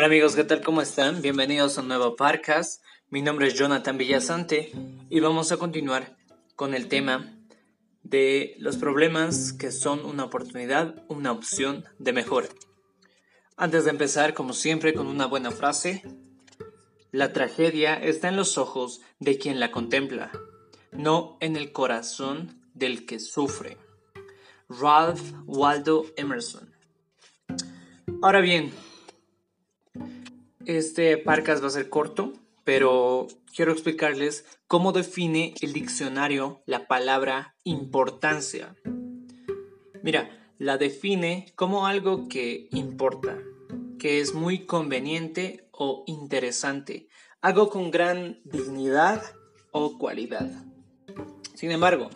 Hola amigos, ¿qué tal? ¿Cómo están? Bienvenidos a un nuevo podcast. Mi nombre es Jonathan Villasante y vamos a continuar con el tema de los problemas que son una oportunidad, una opción de mejora. Antes de empezar, como siempre, con una buena frase, la tragedia está en los ojos de quien la contempla, no en el corazón del que sufre. Ralph Waldo Emerson. Ahora bien, este podcast va a ser corto, pero quiero explicarles cómo define el diccionario la palabra importancia. Mira, la define como algo que importa, que es muy conveniente o interesante, algo con gran dignidad o cualidad. Sin embargo,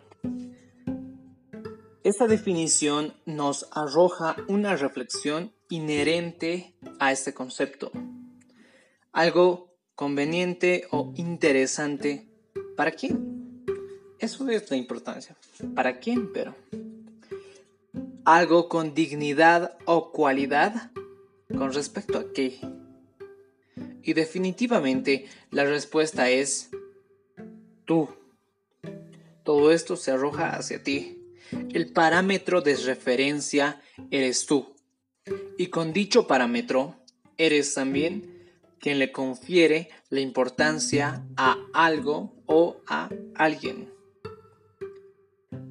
esta definición nos arroja una reflexión inherente a este concepto. Algo conveniente o interesante. ¿Para quién? Eso es la importancia. ¿Para quién? Pero. Algo con dignidad o cualidad. ¿Con respecto a qué? Y definitivamente la respuesta es tú. Todo esto se arroja hacia ti. El parámetro de referencia eres tú. Y con dicho parámetro, eres también quien le confiere la importancia a algo o a alguien.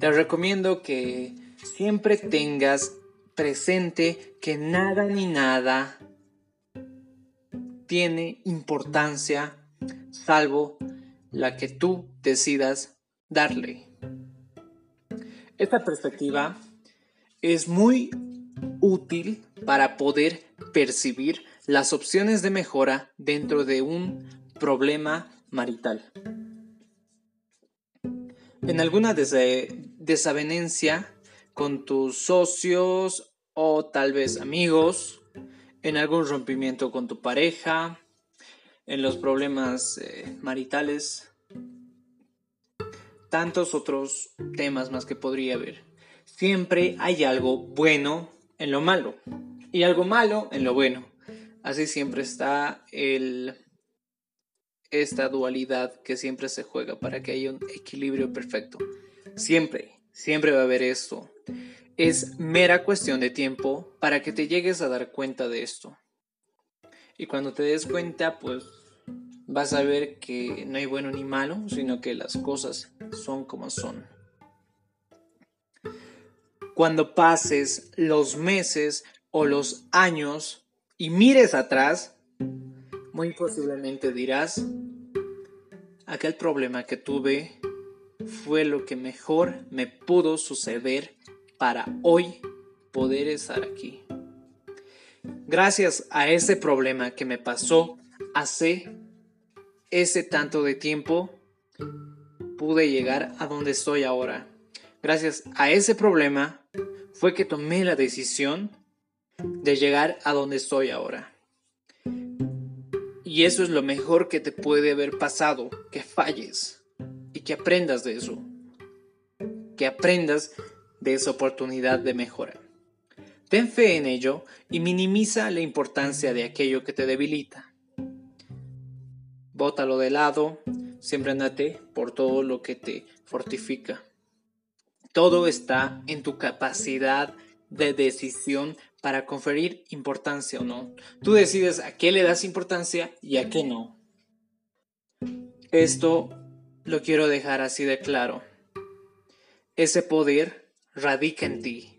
Te recomiendo que siempre tengas presente que nada ni nada tiene importancia salvo la que tú decidas darle. Esta perspectiva es muy útil para poder percibir las opciones de mejora dentro de un problema marital. En alguna desavenencia con tus socios o tal vez amigos, en algún rompimiento con tu pareja, en los problemas eh, maritales, tantos otros temas más que podría haber. Siempre hay algo bueno en lo malo y algo malo en lo bueno. Así siempre está el, esta dualidad que siempre se juega para que haya un equilibrio perfecto. Siempre, siempre va a haber esto. Es mera cuestión de tiempo para que te llegues a dar cuenta de esto. Y cuando te des cuenta, pues vas a ver que no hay bueno ni malo, sino que las cosas son como son. Cuando pases los meses o los años y mires atrás, muy posiblemente dirás, aquel problema que tuve fue lo que mejor me pudo suceder para hoy poder estar aquí. Gracias a ese problema que me pasó hace ese tanto de tiempo pude llegar a donde estoy ahora. Gracias a ese problema fue que tomé la decisión de llegar a donde estoy ahora. Y eso es lo mejor que te puede haber pasado, que falles y que aprendas de eso. Que aprendas de esa oportunidad de mejora. Ten fe en ello y minimiza la importancia de aquello que te debilita bótalo de lado, siempre andate por todo lo que te fortifica. Todo está en tu capacidad de decisión para conferir importancia o no. Tú decides a qué le das importancia y a qué no. Esto lo quiero dejar así de claro. Ese poder radica en ti.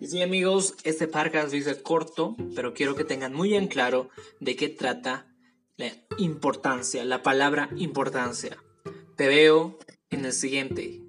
Y sí amigos, este podcast dice corto, pero quiero que tengan muy en claro de qué trata la importancia, la palabra importancia. Te veo en el siguiente.